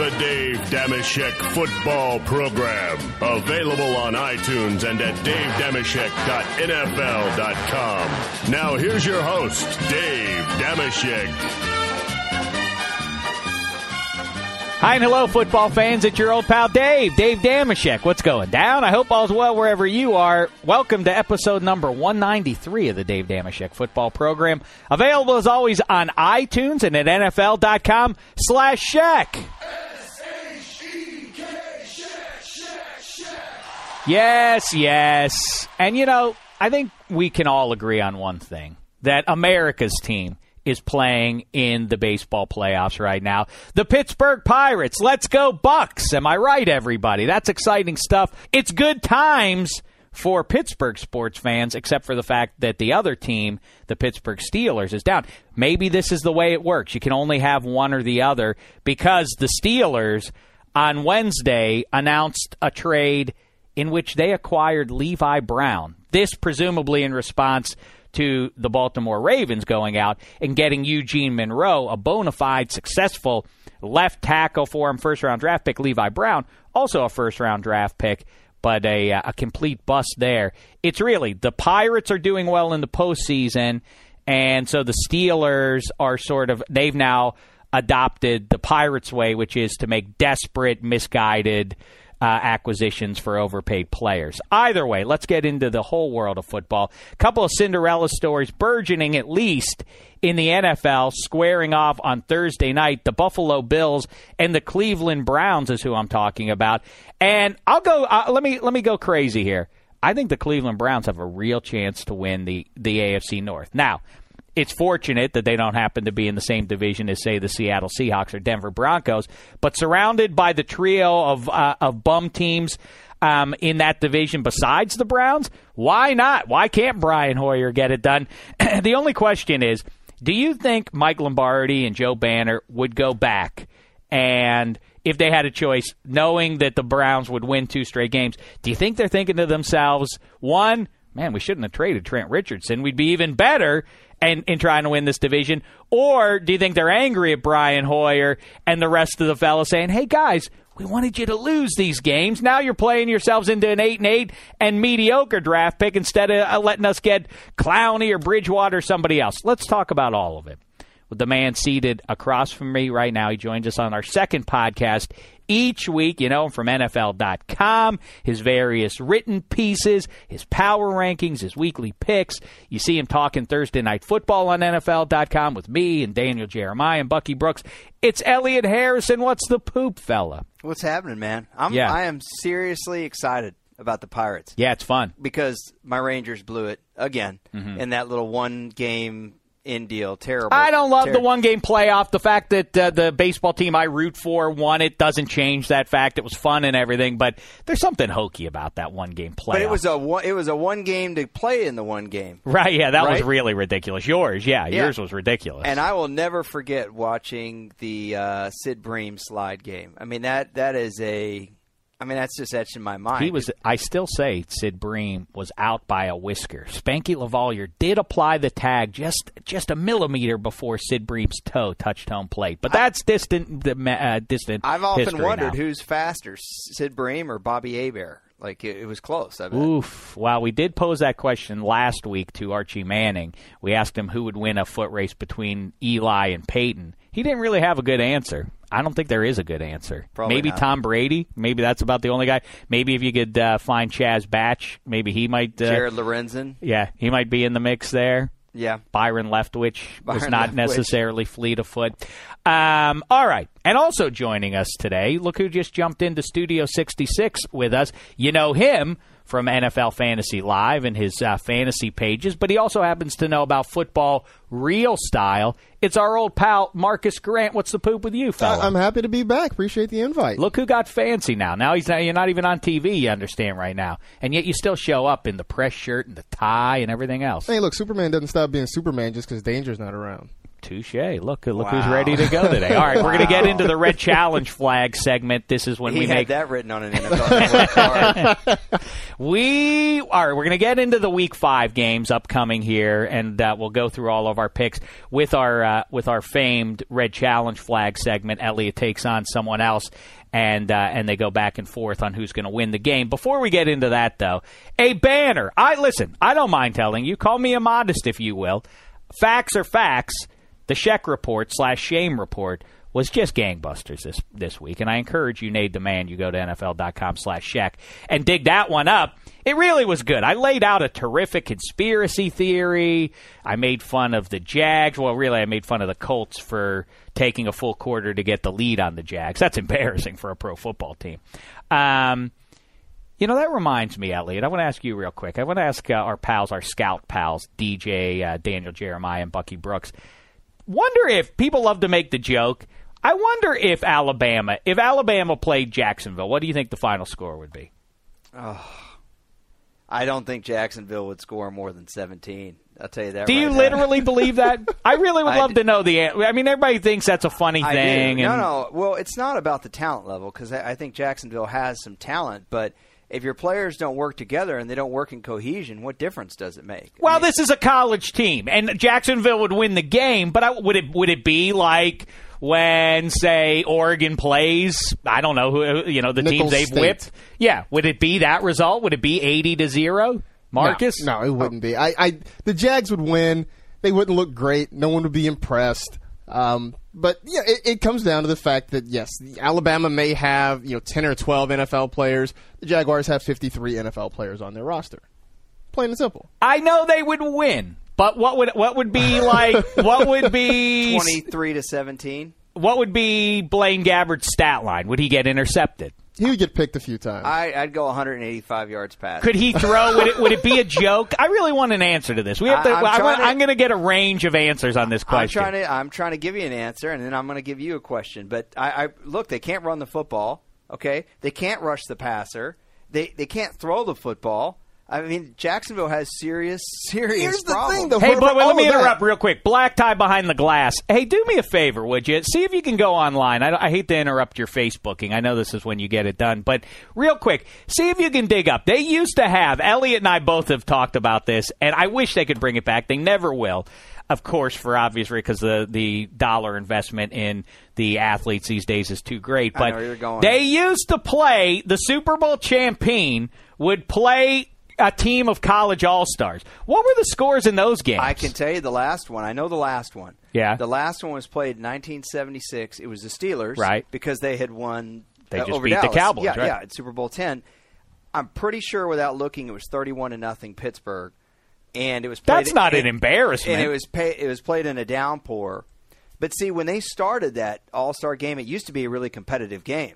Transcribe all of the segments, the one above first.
The Dave Dameshek Football Program. Available on iTunes and at davedameshek.nfl.com. Now here's your host, Dave Dameshek. Hi and hello, football fans. It's your old pal Dave, Dave Dameshek. What's going down? I hope all's well wherever you are. Welcome to episode number 193 of the Dave Dameshek football program. Available as always on iTunes and at NFL.com slash Shek. Yes, yes. And you know, I think we can all agree on one thing that America's team is playing in the baseball playoffs right now. The Pittsburgh Pirates. Let's go Bucs. Am I right everybody? That's exciting stuff. It's good times for Pittsburgh sports fans except for the fact that the other team, the Pittsburgh Steelers is down. Maybe this is the way it works. You can only have one or the other because the Steelers on Wednesday announced a trade in which they acquired Levi Brown. This presumably in response to the Baltimore Ravens going out and getting Eugene Monroe, a bona fide, successful left tackle for him, first round draft pick. Levi Brown, also a first round draft pick, but a, uh, a complete bust there. It's really the Pirates are doing well in the postseason, and so the Steelers are sort of, they've now adopted the Pirates way, which is to make desperate, misguided, uh, acquisitions for overpaid players. Either way, let's get into the whole world of football. A couple of Cinderella stories burgeoning at least in the NFL, squaring off on Thursday night. The Buffalo Bills and the Cleveland Browns is who I'm talking about. And I'll go. Uh, let me let me go crazy here. I think the Cleveland Browns have a real chance to win the the AFC North. Now, it's fortunate that they don't happen to be in the same division as, say, the Seattle Seahawks or Denver Broncos, but surrounded by the trio of uh, of bum teams. Um, in that division besides the Browns, why not? Why can't Brian Hoyer get it done? the only question is, do you think Mike Lombardi and Joe Banner would go back and if they had a choice, knowing that the Browns would win two straight games, do you think they're thinking to themselves, one, man, we shouldn't have traded Trent Richardson. We'd be even better and in trying to win this division? Or do you think they're angry at Brian Hoyer and the rest of the fellas saying, "Hey guys, we wanted you to lose these games. Now you're playing yourselves into an eight and eight and mediocre draft pick instead of uh, letting us get Clowney or Bridgewater or somebody else." Let's talk about all of it with the man seated across from me right now. He joins us on our second podcast each week, you know, from NFL.com, his various written pieces, his power rankings, his weekly picks. You see him talking Thursday Night Football on NFL.com with me and Daniel Jeremiah and Bucky Brooks. It's Elliot Harrison. What's the poop, fella? What's happening, man? I'm, Yeah. I am seriously excited about the Pirates Yeah, it's fun. because my Rangers blew it again Mm-hmm. in that little one game in deal. Terrible. I don't love Ter- the one game playoff. The fact that uh, the baseball team I root for won it doesn't change that fact. It was fun and everything, but there's something hokey about that one game playoff. But it was a one, it was a one game to play in the one game. right. Yeah, that was really ridiculous. Yours, yeah, Yeah. yours was ridiculous. And I will never forget watching the uh, Sid Bream slide game. I mean that that is a, I mean that's just etched in my mind. He was. I still say Sid Bream was out by a whisker. Spanky LaValliere did apply the tag just just a millimeter before Sid Bream's toe touched home plate, but that's distant. the Uh, distant. I've often wondered now. who's faster, Sid Bream or Bobby Abear. Like it, it was close. I bet. Oof. Well, we did pose that question last week to Archie Manning. We asked him who would win a foot race between Eli and Peyton. He didn't really have a good answer. I don't think there is a good answer. Probably maybe not. Tom Brady. Maybe that's about the only guy. Maybe if you could uh, find Chaz Batch, maybe he might. Uh, Jared Lorenzen. Yeah, he might be in the mix there. Yeah. Byron Leftwich was not Leftwich. necessarily fleet of foot. Um, all right. And also joining us today, look who just jumped into Studio 66 with us. You know him from NFL Fantasy Live and his uh, fantasy pages, but he also happens to know about football real style. It's our old pal, Marcas Grant. What's the poop with you, fella? I'm happy to be back. Appreciate the invite. Look who got fancy now. Now he's not, you're not even on TV. You understand right now, and yet you still show up in the press shirt and the tie and everything else. Hey, look, Superman doesn't stop being Superman just because Danger's not around. Touche. Look, look who's ready to go today. All right, we're going to get into the red challenge flag segment. This is when He we had make that written on an NFL card. we are we're going to get into the week five games upcoming here, and uh, we'll go through all of our picks with our uh, with our famed red challenge flag segment. Elliot takes on someone else. And uh, and they go back and forth on who's going to win the game. Before we get into that, though, a banner. I listen. I don't mind telling you. Call me immodest if you will. Facts are facts. The Shek report slash shame report was just gangbusters this this week, and I encourage you, Nate the Man, you go to NFL.com slash Shek and dig that one up. It really was good. I laid out a terrific conspiracy theory. I made fun of the Jags. Well, really, I made fun of the Colts for taking a full quarter to get the lead on the Jags. That's embarrassing for a pro football team. Um, you know, that reminds me, Elliot. I want to ask you real quick. I want to ask uh, our pals, our scout pals, DJ, uh, Daniel Jeremiah, and Bucky Brooks. Wonder if people love to make the joke. I wonder if Alabama, if Alabama played Jacksonville, what do you think the final score would be? Oh, I don't think Jacksonville would score more than 17. I'll tell you that. Do right you now. literally believe that? I really would I love d- to know the. an- I mean, everybody thinks that's a funny I thing. No, and no. Well, it's not about the talent level because I I think Jacksonville has some talent, but if your players don't work together and they don't work in cohesion, what difference does it make? I Well, mean, this is a college team, and Jacksonville would win the game. But I, would it would it be like when, say, Oregon plays? I don't know who you know the teams they've State. whipped. Yeah, would it be that result? Would it be eighty to zero? Marcas? No, no, it wouldn't be. I, I, the Jags would win. They wouldn't look great. No one would be impressed. Um, but yeah, it, it comes down to the fact that yes, Alabama may have you know ten or twelve NFL players. The Jaguars have fifty three NFL players on their roster. Plain and simple. I know they would win, but what would what would be like? what would be 23 to 17. What would be Blaine Gabbert's stat line? Would he get intercepted? He would get picked a few times. I, I'd go 185 yards past. Could he throw? would it would it be a joke? I really want an answer to this. We have to. I- I'm I, trying to- am going to get a range of answers on this question. I'm question. trying to I'm trying to give you an answer, and then I'm going to give you a question. But I, I look, they can't run the football. Okay, they can't rush the passer. They they can't throw the football. I mean, Jacksonville has serious serious Here's the problems. thing, though. Hey, but for let me of that- interrupt real quick. Black tie behind the glass. Hey, do me a favor, would you? See if you can go online. I, I hate to interrupt your Facebooking. I know this is when you get it done, but real quick, see if you can dig up. They used to have Elliot and I both have talked about this, and I wish they could bring it back. They never will. Of course, for obvious reasons, because the the dollar investment in the athletes these days is too great. I But know where you're going. they used to play the Super Bowl champion would play a team of college all stars. What were the scores in those games? I can tell you the last one. I know the last one. Yeah. The last one was played in 1976. It was the Steelers. Right. Because they had won. They uh, just over beat the Cowboys, Yeah, right? yeah. At Super Bowl 10. I'm pretty sure without looking, it was 31 to nothing Pittsburgh, and it was. Played That's not an embarrassment. And it was pay, it was played in a downpour. But see, when they started that All Star game, it used to be a really competitive game.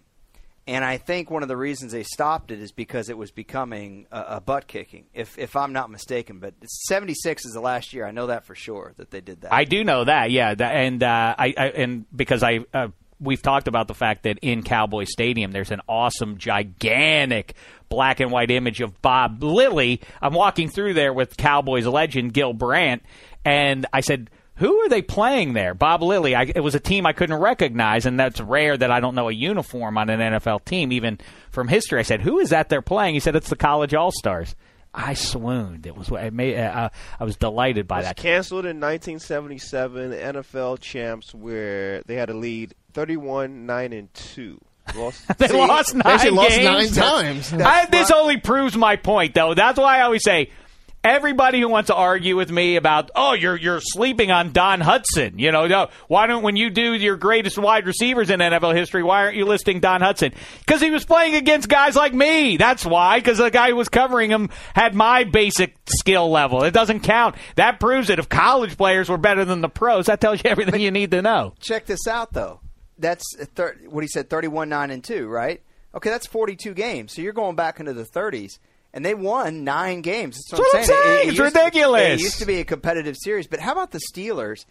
And I think one of the reasons they stopped it is because it was becoming a, a butt kicking, if if I'm not mistaken. But 76 is the last year. I know that for sure that they did that. I do know that, yeah, and uh, I, I and because I. Uh, We've talked about the fact that in Cowboy Stadium there's an awesome, gigantic black and white image of Bob Lilly. I'm walking through there with Cowboys legend Gil Brandt, and I said, who are they playing there? Bob Lilly. I, it was a team I couldn't recognize, and that's rare that I don't know a uniform on an NFL team, even from history. I said, "Who is that they're playing?" He said, "It's the College All Stars." I swooned. It was. It made, uh, I was delighted by It was that. canceled in 1977. NFL champs, where they had a lead 31 9 and two. Lost. They lost nine They actually lost nine times. I, this only proves my point, though. That's why I always say. Everybody who wants to argue with me about, oh, you're you're sleeping on Don Hutson, you know, no, why don't when you do your greatest wide receivers in NFL history, why aren't you listing Don Hutson? Because he was playing against guys like me. That's why. Because the guy who was covering him had my basic skill level. It doesn't count. That proves it. If college players were better than the pros, that tells you everything you need to know. Check this out, though. That's thir- what he said: 31 nine and two, right? Okay, that's 42 games. So you're going back into the 30s. And they won nine games. That's what, That's what I'm saying. It's used to- ridiculous. it used to be a competitive series. But how about the Steelers?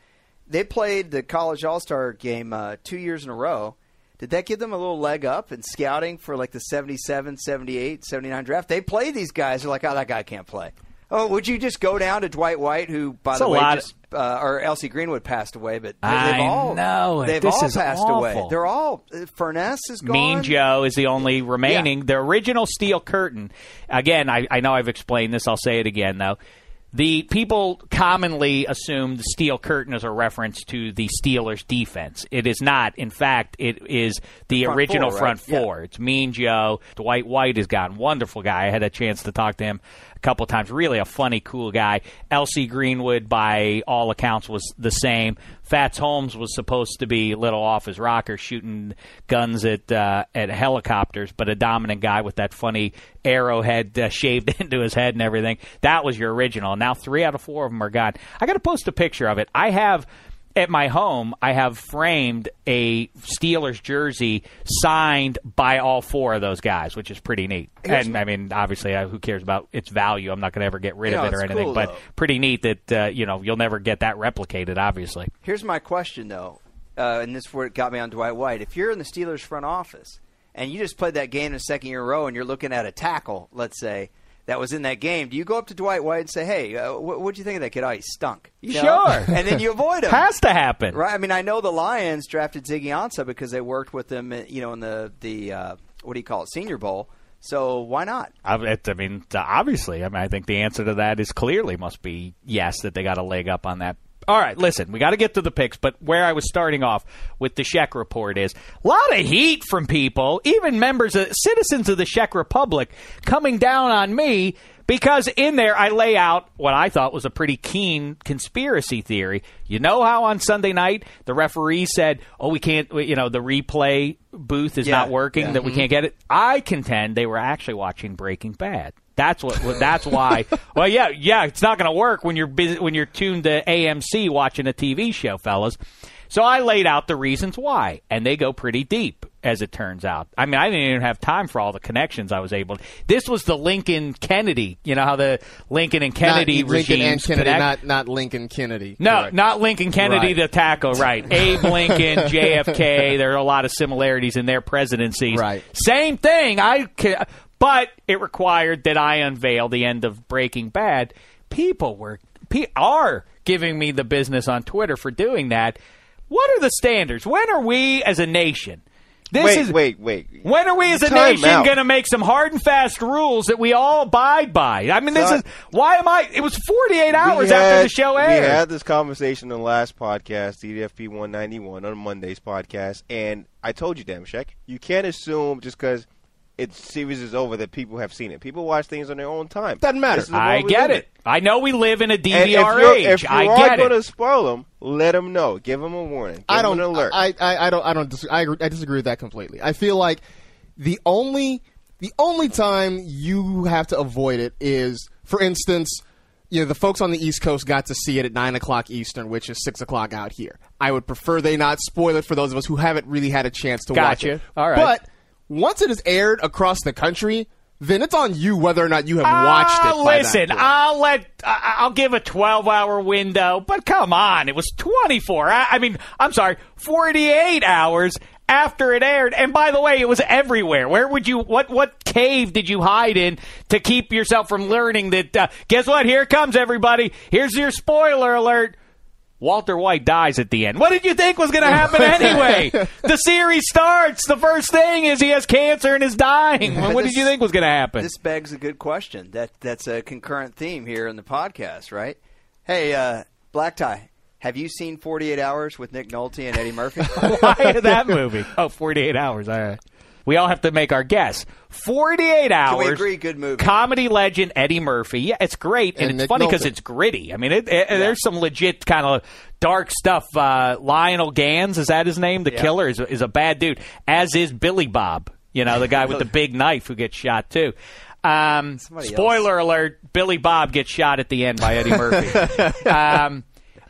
They played the college all star game uh, two years in a row. Did that give them a little leg up in scouting for like the 77, 78, 79 draft? They play these guys. They're like, oh, that guy can't play. Oh, would you just go down to Dwight White, who, by It's the a way, lot just, uh, or L.C. Greenwood passed away, but they, I they've all know. they've This all is passed awful. away. They're all uh, Furness is gone. Mean Joe is the only remaining. The original steel curtain. Again, I, I know I've explained this. I'll say it again though. The people commonly assume the steel curtain is a reference to the Steelers' defense. It is not. In fact, it is the, front original four, front right? Yeah. four. It's Mean Joe. Dwight White is gone. Wonderful guy. I had a chance to talk to him couple times. Really a funny, cool guy. L.C. Greenwood, by all accounts, was the same. Fats Holmes was supposed to be a little off his rocker, shooting guns at uh, at helicopters, but a dominant guy with that funny arrowhead uh, shaved into his head and everything. That was your original. Now three out of four of them are gone. I got to post a picture of it. I have at my home, I have framed a Steelers jersey signed by all four of those guys, which is pretty neat. and I mean, obviously, uh, who cares about its value? I'm not going to ever get rid of it or anything, cool, but though. pretty neat that uh, you know you'll never get that replicated. Obviously, Here's my question, though, uh, and this is where it got me on Dwight White. If you're in the Steelers front office and you just played that game in the second year in a row, and you're looking at a tackle, let's say that was in that game, do you go up to Dwight White and say, "Hey, uh, what what'd you think of that kid? Oh, he stunk." You know? Sure. and then you avoid him. has to happen. Right. I mean, I know the Lions drafted Ziggy Ansah because they worked with him, uh, you know, in the the uh, what do you call it, Senior Bowl. So why not? I, I mean, obviously, I mean, I think the answer to that is clearly must be yes that they got a leg up on that. All right, listen, we got to get to the picks, but where I was starting off with the Czech report is a lot of heat from people, even members of citizens of the Czech Republic, coming down on me because in there I lay out what I thought was a pretty keen conspiracy theory. You know how on Sunday night the referee said, "Oh, we can't," you know, the replay booth is Yeah, not working, yeah. that we mm-hmm. can't get it. I contend they were actually watching Breaking Bad. That's what. That's why. well, yeah, yeah. It's not going to work when you're busy, when you're tuned to AMC watching a TV show, fellas. So I laid out the reasons why, and they go pretty deep, as it turns out. I mean, I didn't even have time for all the connections I was able. to. This was the Lincoln Kennedy. You know how the Lincoln and Kennedy not Lincoln and Kennedy, connect? not not Lincoln Kennedy. No, Correct. not Lincoln Kennedy Right. to tackle. Right, Abe Lincoln, JFK. There are a lot of similarities in their presidencies. Right. Same thing. I, but it required that I unveil the end of Breaking Bad. People were pe- are giving me the business on Twitter for doing that. What are the standards? When are we as a nation? This wait, is wait, wait. when are we as a Time nation going to make some hard and fast rules that we all abide by? I mean, this is why am I? It was 48 hours We after the show ended. We had this conversation in the last podcast, EDFP 191, on Monday's podcast, and I told you, Dameshek, you can't assume just because its series is over that people have seen it. People watch things on their own time. Doesn't matter. This is the I get live in. it. I know we live in a And if DVR you're, age. if you I are going to spoil them, let them know. Give them a warning. Give I don't. them an alert. I, I, I don't. I don't. Disagree, I, I disagree with that completely. I feel like the only the only time you have to avoid it is, for instance, you know, the folks on the East Coast got to see it at nine o'clock Eastern, which is six o'clock out here. I would prefer they not spoil it for those of us who haven't really had a chance to watch it. All right. but. Once it is aired across the country, then it's on you whether or not you have watched Ah, it. by that listen. I'll let I'll give a 12 hour window, but come on, it was 24. I, I mean, I'm sorry, 48 hours after it aired. And by the way, it was everywhere. Where would you what what cave did you hide in to keep yourself from learning that uh, guess what? Here it comes everybody. Here's your spoiler alert. Walter White dies at the end. What did you think was going to happen anyway? the series starts. The first thing is he has cancer and is dying. What did you think was going to happen? This begs a good question. That that's a concurrent theme here in the podcast, right? Hey, uh, Black Tie, have you seen 48 Hours with Nick Nolte and Eddie Murphy? Why that movie? Oh, 48 hours. All right. We all have to make our guess. 48 hours. Can we agree? Good movie. Comedy legend Eddie Murphy. Yeah, it's great, and, And it's Nick funny because it's gritty. I mean, it, it, there's some legit kind of dark stuff. Uh, Lionel Gans is that his name? The Yeah. killer is is a bad dude. As is Billy Bob. You know, the guy with the big knife who gets shot too. Um, Somebody spoiler alert: Billy Bob gets shot at the end by Eddie Murphy. um,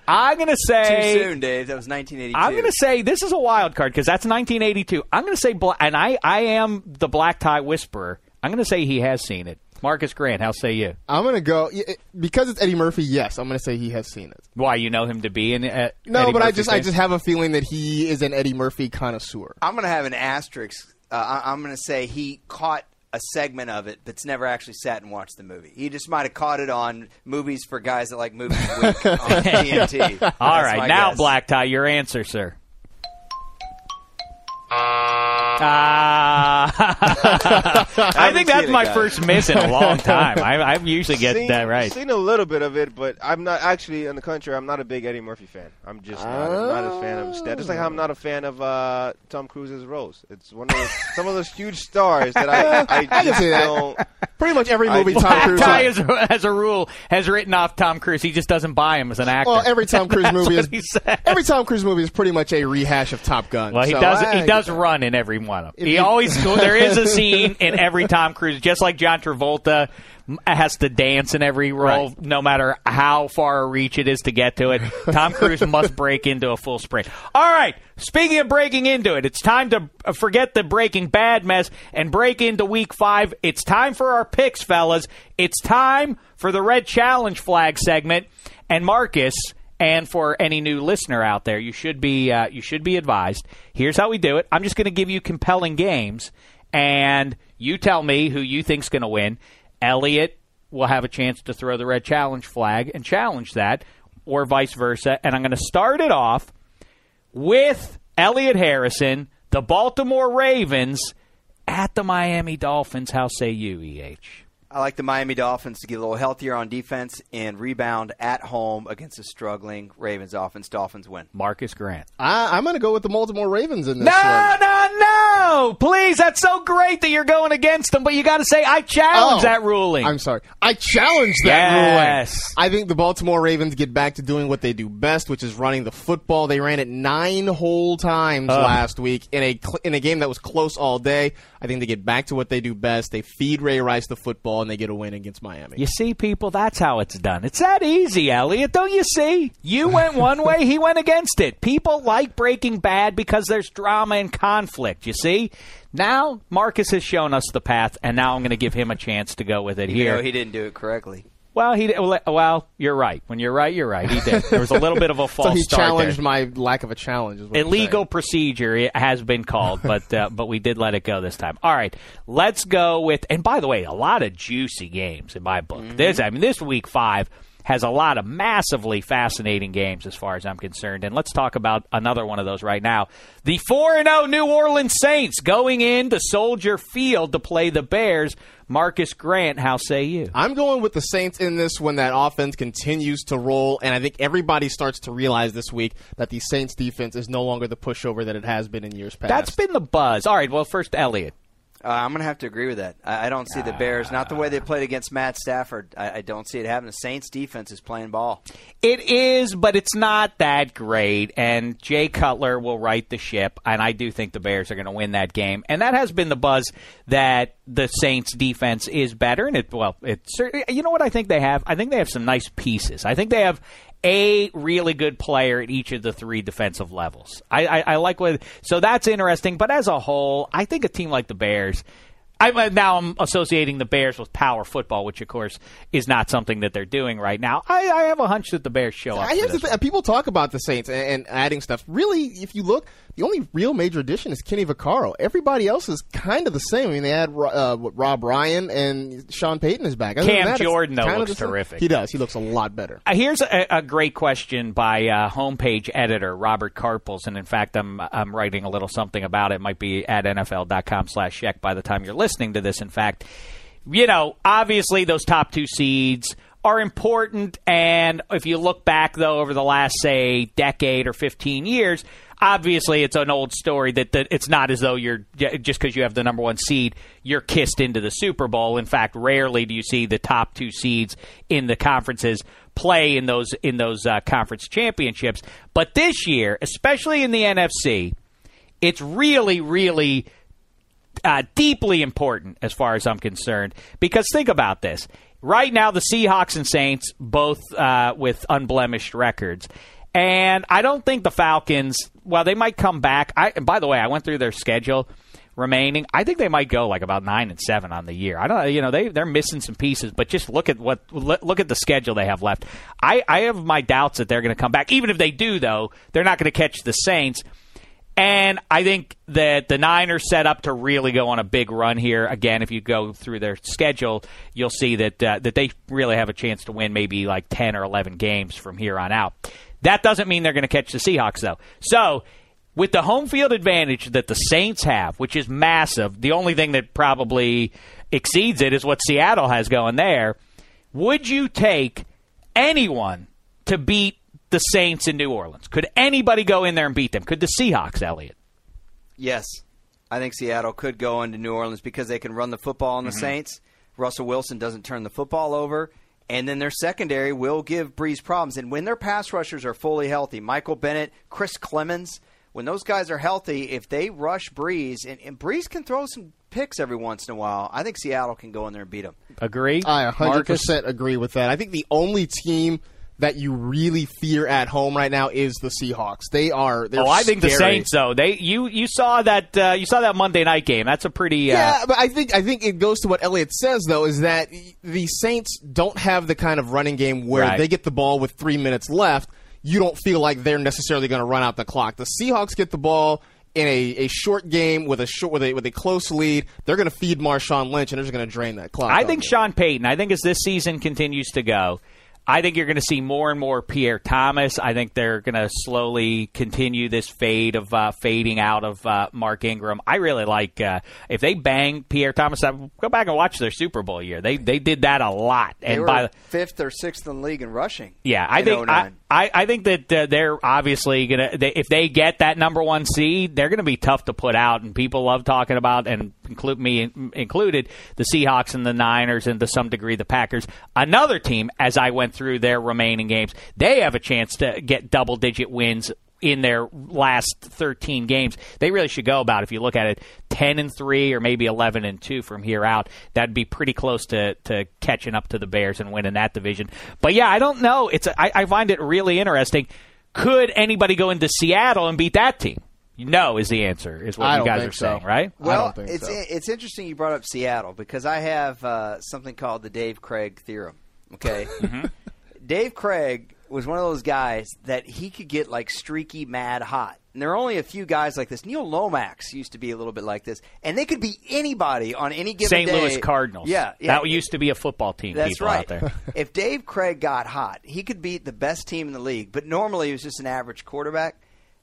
I'm gonna say Too say soon, Dave. That was 1982. I'm going to say this is a wild card because that's 1982. I'm going to say, bla- and I, I am the black tie whisperer. I'm going to say he has seen it. Marcas Grant, how say you? I'm gonna go because it's Eddie Murphy. Yes, I'm gonna say he has seen it. Why you know him to be in? Uh, No, Eddie but I Murphy just I just have a feeling that he is an Eddie Murphy connoisseur. I'm going to have an asterisk. Uh, I- I'm going to say he caught a segment of it, but's never actually sat and watched the movie. He just might have caught it on movies for guys that like movies week on TNT. All That's right, now guess. black tie, your answer, sir. Ah, I think that's seen it, my guys. first miss in a long time. I, I usually get seen, that right. Seen a little bit of it, but I'm not actually in the country. I'm not a big Eddie Murphy fan. I'm just not, I'm not a fan of his stat. Just like I'm not a fan of uh, Tom Cruise's Rose. It's one of those, some of those huge stars that I I, I just don't. Pretty much every I- movie Tom Black Cruise. tie, as a, as a rule, has written off Tom Cruise. He just doesn't buy him as an actor. Well, every Tom Cruise movie what is he said. every Tom Cruise movie is pretty much a rehash of Top Gun. Well, he So does. I- he does run in every one of them. If He you- always. there is a scene in every Tom Cruise, just like John Travolta has to dance in every role, Right. no matter how far a reach it is to get to it. Tom Cruise must break into a full sprint. All right. Speaking of breaking into it, it's time to uh, forget the Breaking Bad mess and break into Week Five. It's time for our picks, fellas. It's time for the Red Challenge Flag segment. And Marcus, and for any new listener out there, you should be uh, you should be advised. Here's how we do it. I'm just going to give you compelling games, and you tell me who you think's going to win. Elliot will have a chance to throw the red challenge flag and challenge that, or vice versa. And I'm going to start it off with Elliot Harrison, the Baltimore Ravens at the Miami Dolphins. How say you, Eh? I like the Miami Dolphins to get a little healthier on defense and rebound at home against a struggling Ravens offense. Dolphins win. Marcas Grant. I, I'm going to go with the Baltimore Ravens in this No, one. no, no! Please, that's so great that you're going against them, but you got to say I challenge Oh, that ruling. I'm sorry. I challenge that Yes. ruling. I think the Baltimore Ravens get back to doing what they do best, which is running the football. They ran it nine whole times last week in a in a game that was close all day. I think they get back to what they do best. They feed Ray Rice the football, and they get a win against Miami. You see, people, that's how it's done. It's that easy, Elliot. Don't you see? You went one way, he went against it. People like Breaking Bad because there's drama and conflict. You see? Now, Marcas has shown us the path, and now I'm going to give him a chance to go with it You here. know he didn't do it correctly. Well, he well, you're right. When you're right, you're right. He did. There was a little bit of a false so he start there. challenged my lack of a challenge. Is what I'm illegal saying. procedure it has been called, but uh, but we did let it go this time. All right, let's go with. And by the way, a lot of juicy games in my book. This, I mean, this week five has a lot of massively fascinating games as far as I'm concerned. And let's talk about another one of those right now. The four and zero New Orleans Saints going into Soldier Field to play the Bears. Marcas Grant, how say you? I'm going with the Saints in this when that offense continues to roll, and I think everybody starts to realize this week that the Saints defense is no longer the pushover that it has been in years past. That's been the buzz. All right, well, first Elliot. Uh, I'm going to have to agree with that. I, I don't see the Bears, not the way they played against Matt Stafford. I, I don't see it happening. The Saints defense is playing ball. It is, but it's not that great. And Jay Cutler will right the ship, and I do think the Bears are going to win that game. And that has been the buzz that the Saints defense is better, and it well, it certainly. You know what I think they have? I think they have some nice pieces. I think they have a really good player at each of the three defensive levels. I, I, I like what so that's interesting. But as a whole, I think a team like the Bears. I, now I'm associating the Bears with power football, which of course is not something that they're doing right now. I, I have a hunch that the Bears show up. I the. Uh, people talk about the Saints and, and adding stuff. Really, if you look, the only real major addition is Kenny Vaccaro. Everybody else is kind of the same. I mean, they had uh, Rob Ryan and Sean Payton is back. Other Cam that, Jordan, though, looks terrific. He does. He looks a lot better. Uh, Here's a, a great question by uh, homepage editor Robert Carpels, and in fact, I'm I'm writing a little something about it. it might be at NFL.com/slash Shek by the time you're listening to this. In fact, you know, obviously those top two seeds are important, and if you look back though over the last say decade or 15 years. Obviously, it's an old story that, that it's not as though you're just because you have the number one seed, you're kissed into the Super Bowl. In fact, rarely do you see the top two seeds in the conferences play in those in those uh, conference championships. But this year, especially in the NFC, it's really, really uh, deeply important as far as I'm concerned. Because think about this. Right now, the Seahawks and Saints both uh, with unblemished records. And I don't think the Falcons, well, they might come back. I, by the way, I went through their schedule remaining. I think they might go like about nine and seven on the year. I don't, you know, they they're missing some pieces, but just look at what look at the schedule they have left. I I have my doubts that they're going to come back. Even if they do, though, they're not going to catch the Saints. And I think that the Niners set up to really go on a big run here. Again, if you go through their schedule, you'll see that uh, that they really have a chance to win maybe like ten or eleven games from here on out. That doesn't mean they're going to catch the Seahawks though. So with the home field advantage that the Saints have, which is massive, the only thing that probably exceeds it is what Seattle has going there. Would you take anyone to beat the Saints in New Orleans? Could anybody go in there and beat them? Could the Seahawks, Elliot? Yes. I think Seattle could go into New Orleans because they can run the football on the Mm-hmm. Saints. Russell Wilson doesn't turn the football over. And then their secondary will give Brees problems. And when their pass rushers are fully healthy, Michael Bennett, Chris Clemons, when those guys are healthy, if they rush Brees, and, and Brees can throw some picks every once in a while, I think Seattle can go in there and beat them. Agree? I 100% Marcas? agree with that. I think the only team that you really fear at home right now is the Seahawks. They are. They're Oh, I think the scary. Saints though. They you you saw that uh, you saw that Monday night game. That's a pretty uh, Yeah, but I think I think it goes to what Elliot says though is that the Saints don't have the kind of running game where Right. they get the ball with three minutes left. You don't feel like they're necessarily going to run out the clock. The Seahawks get the ball in a, a short game with a short with a with a close lead. They're going to feed Marshawn Lynch and they're just going to drain that clock. I think. Sean Payton. I think as this season continues to go, I think you're going to see more and more Pierre Thomas. I think they're going to slowly continue this fade of uh, fading out of uh, Mark Ingram. I really like uh, if they bang Pierre Thomas. uh, Go back and watch their Super Bowl year. They they did that a lot. They and were by fifth or sixth in the league in rushing. Yeah, I think I, 09. I, I think that uh, they're obviously gonna they, if they get that number one seed, they're gonna be tough to put out, and people love talking about and include me in- included the Seahawks and the Niners and to some degree the Packers. Another team, as I went through their remaining games, they have a chance to get double digit wins in their last 13 games. They really should go about if you look at it 10 and 3 or maybe 11 and 2 from here out. That'd be pretty close to to catching up to the Bears and winning that division. But yeah, I don't know. It's a, I, I find it really interesting. Could anybody go into Seattle and beat that team? No is the answer. Is what I you guys think are saying, so. right? I Well, don't think it's so. it's interesting you brought up Seattle because I have uh, something called the Dave Krieg theorem. Okay, Mm-hmm. Dave Krieg was one of those guys that he could get like streaky, mad hot. And there are only a few guys like this. Neil Lomax used to be a little bit like this, and they could be anybody on any given St. day. Louis Cardinals. Yeah, yeah. that used to be a football team. That's people right. out there. if Dave Krieg got hot, he could beat the best team in the league. But normally, he was just an average quarterback.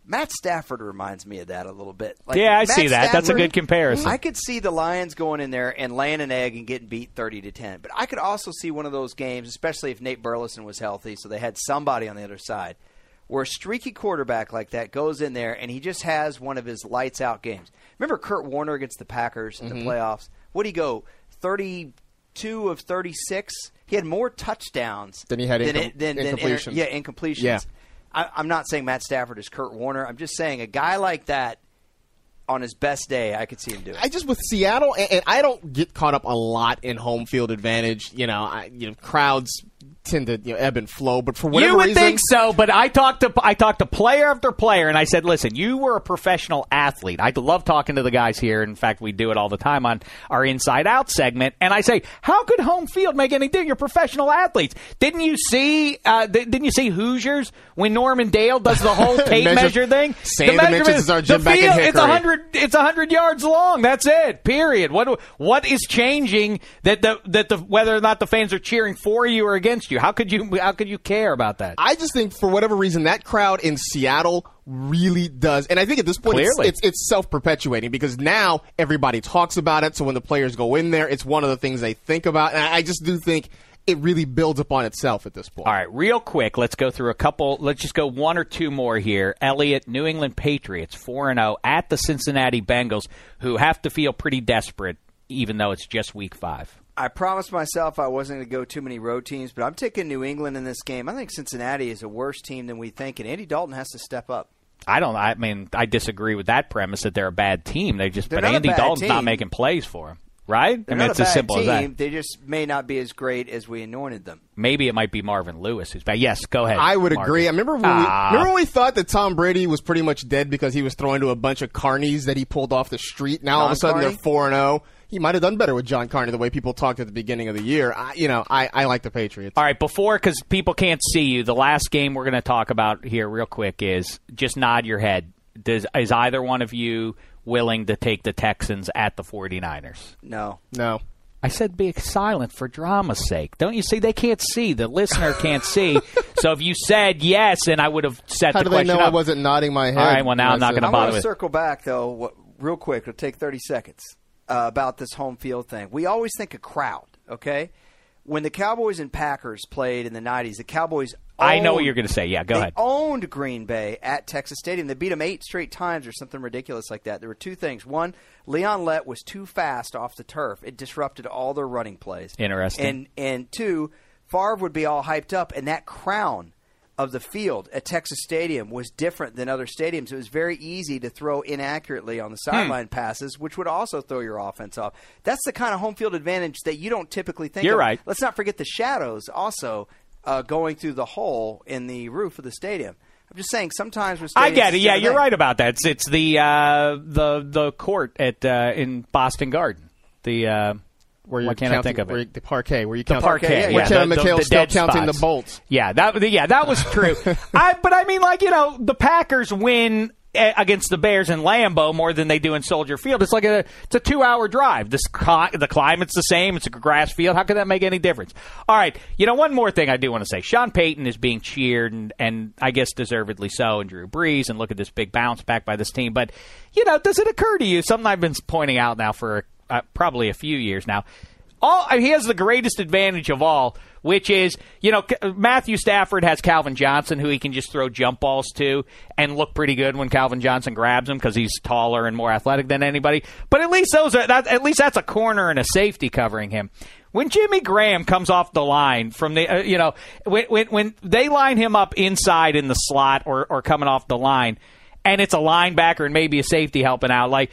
Matt Stafford reminds me of that a little bit. Like, Yeah, I Matt see that. That's a good comparison. I could see the Lions going in there and laying an egg and getting beat thirty to ten. But I could also see one of those games, especially if Nate Burleson was healthy, so they had somebody on the other side, where a streaky quarterback like that goes in there and he just has one of his lights out games. Remember Kurt Warner against the Packers in Mm-hmm. the playoffs? What would he go thirty two of thirty six? He had more touchdowns Than he had than, incom- it- than, than inter- incompletions. yeah, incompletions. Yeah. I, I'm not saying Matt Stafford is Kurt Warner. I'm just saying a guy like that on his best day, I could see him do it. I just with Seattle, and, and I don't get caught up a lot in home field advantage. You know, I, you know, crowds tend to you know, ebb and flow, but for whatever reason. you would reason, think so, but I talked to I talked to player after player, and I said, "Listen, you were a professional athlete. I love talking to the guys here. In fact, we do it all the time on our Inside Out segment. And I say, how could home field make any difference? You're professional athletes. Didn't you see? Uh, th- didn't you see Hoosiers when Norman Dale does the whole tape Measure- measure, thing? Same the dimensions as our the gym in field, It's hundred. It's hundred yards long. That's it. Period. What what is changing that the that the whether or not the fans are cheering for you or against you? How could you how could you care about that? I just think for whatever reason that crowd in Seattle really does, and I think at this point it's, it's, it's self perpetuating because now everybody talks about it. So when the players go in there, it's one of the things they think about, and I I just do think it really builds upon itself at this point. All right, real quick, let's go through a couple. Let's just go one or two more here. Elliot, New England Patriots, 4 0 at the Cincinnati Bengals, who have to feel pretty desperate, even though it's just week five. I promised myself I wasn't going to go too many road teams, but I'm taking New England in this game. I think Cincinnati is a worse team than we think, and Andy Dalton has to step up. I don't. I mean, I disagree with that premise that they're a bad team. They just, They're but Andy bad Dalton's not making plays for them, right? They're I mean, not it's a as simple team. as that. They just may not be as great as we anointed them. Maybe it might be Marvin Lewis who's bad. Yes, go ahead. I would Marvin. agree. I remember when, Ah. we, remember when we thought that Tom Brady was pretty much dead because he was throwing to a bunch of carnies that he pulled off the street. Now all of a sudden they're four and zero. He might have done better with John Carney the way people talked at the beginning of the year. I, you know, I, I like the Patriots. All right, before because people can't see you, the last game we're going to talk about here, real quick, is just nod your head. Does is either one of you willing to take the Texans at the 49ers? No. No. I said be silent for drama's sake. Don't you see? They can't see. The listener can't see. so if you said yes, and I would have set How the do they question know I wasn't nodding my head? All right, well, now I I'm not gonna I bother want to with- circle back though, what, real quick. It'll take 30 seconds uh, about this home field thing. We always think a crowd. Okay, when the Cowboys and Packers played in the 90s, the Cowboys. I know what you're going to say. Yeah, go they ahead. owned Green Bay at Texas Stadium. They beat them eight straight times or something ridiculous like that. There were two things. One, Leon Lett was too fast off the turf. It disrupted all their running plays. Interesting. And and two, Favre would be all hyped up, and that crown of the field at Texas Stadium was different than other stadiums. It was very easy to throw inaccurately on the Hmm. sideline passes, which would also throw your offense off. That's the kind of home field advantage that you don't typically think You're of. right. Let's not forget the shadows also uh, going through the hole in the roof of the stadium. I'm just saying sometimes with I get it. Yeah, you're thing. right about that. It's, it's the uh, the the court at uh, in Boston Garden. The uh, Where you're can't I think of where it? the parquet, where you count The parquet, yeah, where yeah. The- the- McHale's the still counting spots. the bolts. Yeah, that yeah that was true. I but I mean like you know the Packers win eh, against the Bears in Lambeau more than they do in Soldier Field. It's like a it's a two hour drive. This the climate's the same. It's a grass field. How can that make any difference? All right, you know one more thing I do want to say. Sean Payton is being cheered and and I guess deservedly so. And Drew Brees and look at this big bounce back by this team. But you know does it occur to you something I've been pointing out now for uh, probably a few years now? all he has the greatest advantage of all, which is you know Matthew Stafford has Calvin Johnson, who he can just throw jump balls to and look pretty good when Calvin Johnson grabs him because he's taller and more athletic than anybody. But at least those are that, at least that's a corner and a safety covering him. When Jimmy Graham comes off the line from the, uh, you know, when, when when they line him up inside in the slot or or coming off the line, and it's a linebacker and maybe a safety helping out, like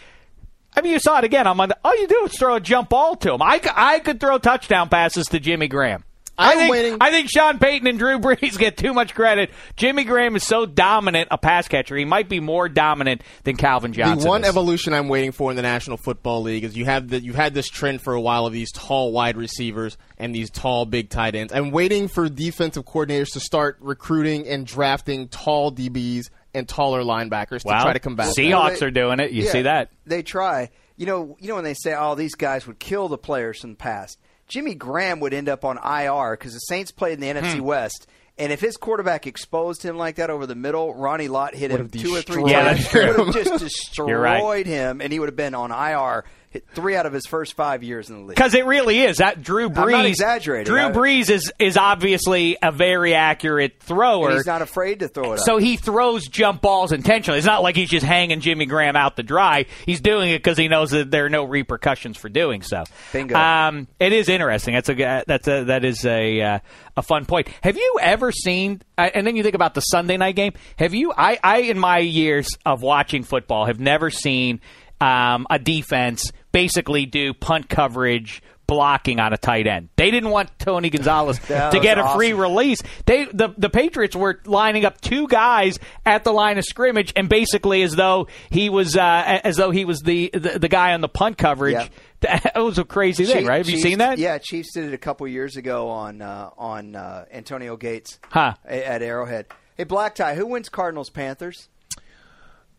I mean, you saw it again. I'm on. The, all you do is throw a jump ball to him. I, I could throw touchdown passes to Jimmy Graham. I think, waiting- I think Sean Payton and Drew Brees get too much credit. Jimmy Graham is so dominant a pass catcher. He might be more dominant than Calvin Johnson. The one is. evolution I'm waiting for in the National Football League is you have the, you've had this trend for a while of these tall wide receivers and these tall big tight ends. I'm waiting for defensive coordinators to start recruiting and drafting tall DBs and taller linebackers to try to combat that. Seahawks are doing it. You Yeah, see that? They try. You know, you know when they say, "Oh, these guys would kill the players from the past." Jimmy Graham would end up on IR because the Saints played in the Hmm. NFC West, and if his quarterback exposed him like that over the middle, Ronnie Lott hit him Would've two or three destroyed Yeah, times. that's true. Would have just destroyed right. him, and he would have been on IR hit three out of his first five years in the league. Because it really is that Drew Brees. not exaggerating. Drew Brees is is obviously a very accurate thrower. And he's not afraid to throw it. So up. he throws jump balls intentionally. It's not like he's just hanging Jimmy Graham out to dry. He's doing it because he knows that there are no repercussions for doing so. Bingo. Um, it is interesting. That's a that's a that is a uh, a fun point. Have you ever seen? And then you think about the Sunday night game. Have you? I I in my years of watching football have never seen um, a defense basically do punt coverage blocking on a tight end. They didn't want Tony Gonzalez to get a free release. They the the Patriots were lining up two guys at the line of scrimmage and basically as though he was uh, as though he was the, the the guy on the punt coverage. Yeah. That was a crazy thing, right? Have you seen that? Yeah, Chiefs did it a couple years ago on uh, on uh, Antonio Gates Huh. at Arrowhead. Hey, Black Tie, who wins Cardinals Panthers?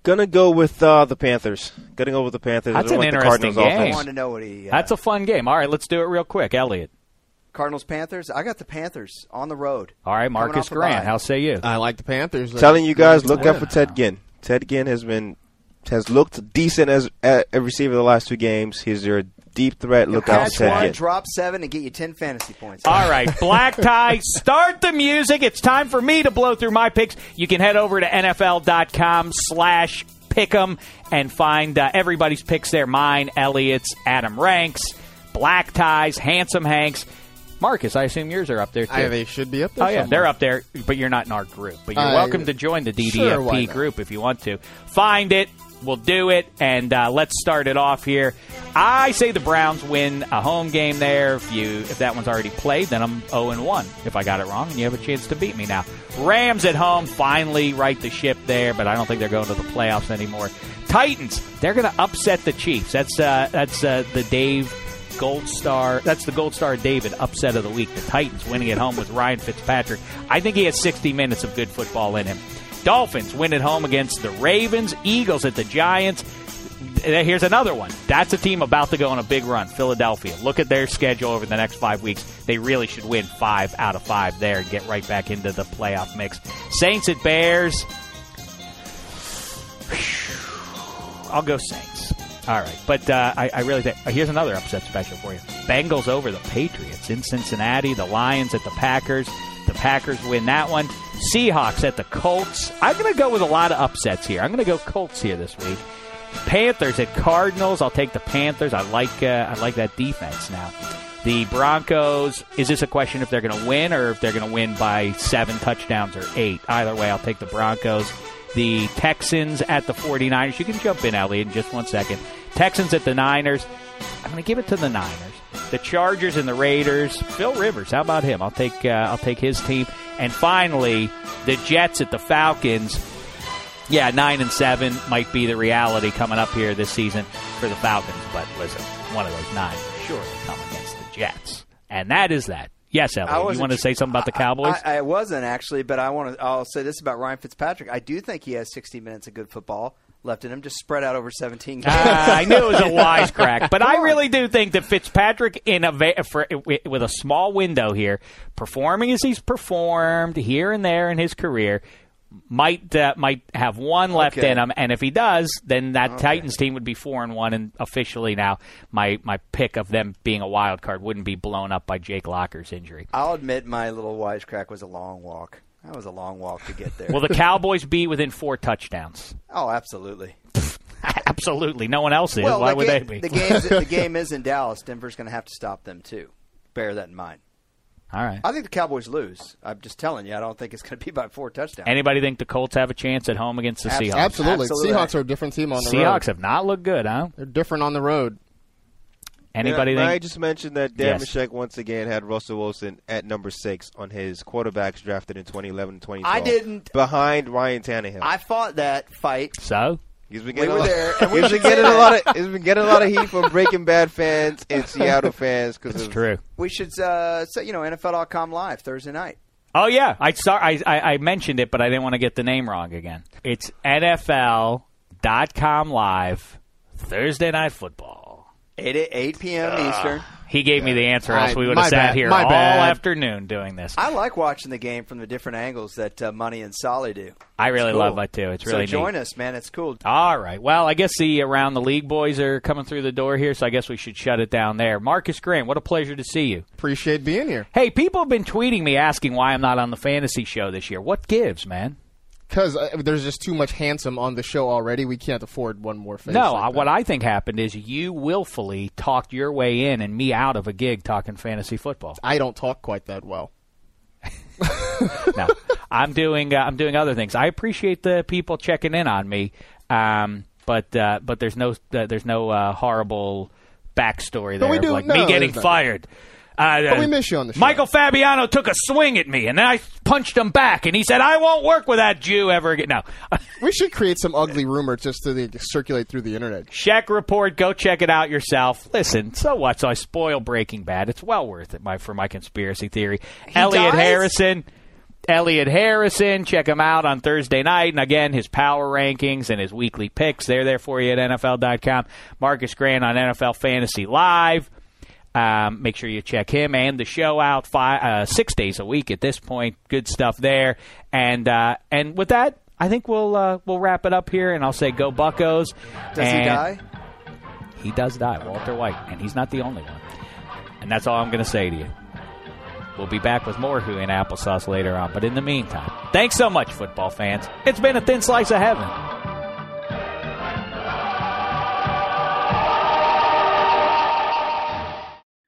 Gonna go with uh, the Panthers. Gonna go with the Panthers. That's an like the interesting game. I offense. wanted to know what he. Uh, That's a fun game. All right, let's do it real quick. Elliot. Cardinals Panthers. I got the Panthers on the road. All right, Marcas Grant. How say you? I like the Panthers. Telling you guys, look Yeah. out for Ted Ginn. Ted Ginn has been has looked decent as a a receiver the last two games. He's your deep threat. Look out for Catch Ted one, Ginn. drop seven, and get you ten fantasy points. All right, Black Tie, start the music. It's time for me to blow through my picks. You can head over to NFL.com slash pick'em and find uh, everybody's picks there. Mine, Elliot's, Adam Rank's, Black Ties, Handsome Hanks. Marcus, I assume yours are up there too. I, they should be up there. Oh yeah, somewhere. they're up there, but you're not in our group. But you're I- welcome to join the DDFP Sure, group if you want to. Find it. We'll do it, and uh, let's start it off here. I say the Browns win a home game there. If you if that one's already played, then I'm 0 and 1. If I got it wrong, and you have a chance to beat me now. Rams at home finally right the ship there, but I don't think they're going to the playoffs anymore. Titans, they're going to upset the Chiefs. That's uh, that's uh, the Dave Gold Star. That's the Gold Star David upset of the week. The Titans winning at home with Ryan Fitzpatrick. I think he has 60 minutes of good football in him. Dolphins win at home against the Ravens. Eagles at the Giants. Here's another one. That's a team about to go on a big run. Philadelphia. Look at their schedule over the next five weeks. They really should win five out of five there and get right back into the playoff mix. Saints at Bears. I'll go Saints. All right, but uh, I, I really think here's another upset special for you: Bengals over the Patriots in Cincinnati. The Lions at the Packers. The Packers win that one. Seahawks at the Colts. I'm going to go with a lot of upsets here. I'm going to go Colts here this week. Panthers at Cardinals. I'll take the Panthers. I like uh, I like that defense now. The Broncos. Is this a question if they're going to win or if they're going to win by seven touchdowns or eight? Either way, I'll take the Broncos. The Texans at the 49ers. You can jump in, Elliot, in just one second. Texans at the Niners. I'm going to give it to the Niners. The Chargers and the Raiders. Phil Rivers. How about him? I'll take uh, I'll take his team. And finally, the Jets at the Falcons. Yeah, nine and seven might be the reality coming up here this season for the Falcons. But listen, one of those nine will surely come against the Jets, and that is that. Yes, I Elliot, you want to say something about the Cowboys? I, I wasn't actually, but I want to. I'll say this about Ryan Fitzpatrick. I do think he has 60 minutes of good football left in him, just spread out over 17 games. Ah, I knew it was a wisecrack, but I really do think that Fitzpatrick, in a va- for, with a small window here, performing as he's performed here and there in his career, might uh, might have one left Okay. in him, and if he does, then that Titans team would be four and one, and officially now my my pick of them being a wild card wouldn't be blown up by Jake Locker's injury. I'll admit my little wisecrack was a long walk. That was a long walk to get there. Will the Cowboys be within four touchdowns? oh, absolutely. Absolutely, no one else is. Well, Why the, would game, they be? the game's, the game is in Dallas. Denver's going to have to stop them too. Bear that in mind. All right. I think the Cowboys lose. I'm just telling you. I don't think it's going to be by four touchdowns. Anybody think the Colts have a chance at home against the Abs- Seahawks? Absolutely. Absolutely. Seahawks are a different team on the Seahawks road. Seahawks have not looked good, huh? They're different on the road. Anybody May I just mentioned that Dan Yes. Mishek once again had Russell Wilson at number six on his quarterbacks drafted in 2011 2012. I didn't- Behind Ryan Tannehill. I fought that fight. So He's been We getting, were a, lot, there, and we he's been getting a lot of he's been getting a lot of heat from Breaking Bad fans and Seattle fans because it's true. We should uh, say, you know, NFL.com live Thursday night. Oh yeah, I saw. I, I I mentioned it, but I didn't want to get the name wrong again. It's NFL.com live Thursday night football. 8, 8 p.m. Eastern. He gave me the answer, else we would have sat bad, here my all bad. afternoon doing this. I like watching the game from the different angles that uh, Money and Solly do. I really cool. love that too. It's really so join neat. us, man. It's cool. All right. Well, I guess the around the league boys are coming through the door here, so I guess we should shut it down there. Marcus Grant, what a pleasure to see you. Appreciate being here. Hey, people have been tweeting me asking why I'm not on the fantasy show this year. What gives, man? Because uh, there's just too much handsome on the show already. We can't afford one more face. No, like what I think happened is you willfully talked your way in and me out of a gig talking fantasy football. I don't talk quite that well. no, I'm doing uh, I'm doing other things. I appreciate the people checking in on me. Um, but uh, but there's no uh, there's no uh, horrible backstory But there, we of do- like no, me getting fired. Uh, But we miss you on the show. Michael Fabiano took a swing at me, and then I punched him back, and he said, "I won't work with that Jew ever again." No, We should create some ugly rumor just to like, circulate through the internet. Check report. Go check it out yourself. Listen, so what? So I spoil Breaking Bad. It's well worth it. My for my conspiracy theory. Elliot dies? Harrison. Elliot Harrison. Check him out on Thursday night. And again, his power rankings and his weekly picks. They're there for you at NFL.com. Marcus Grant on NFL Fantasy Live. Um, make sure you check him and the show out five, uh, six days a week at this point. Good stuff there. And uh, and with that, I think we'll uh, we'll wrap it up here. And I'll say go Buccos. Does he die? he does die, Walter White, and he's not the only one. And that's all I'm going to say to you. We'll be back with more Who and Applesauce later on. But in the meantime, thanks so much, football fans. It's been a thin slice of heaven.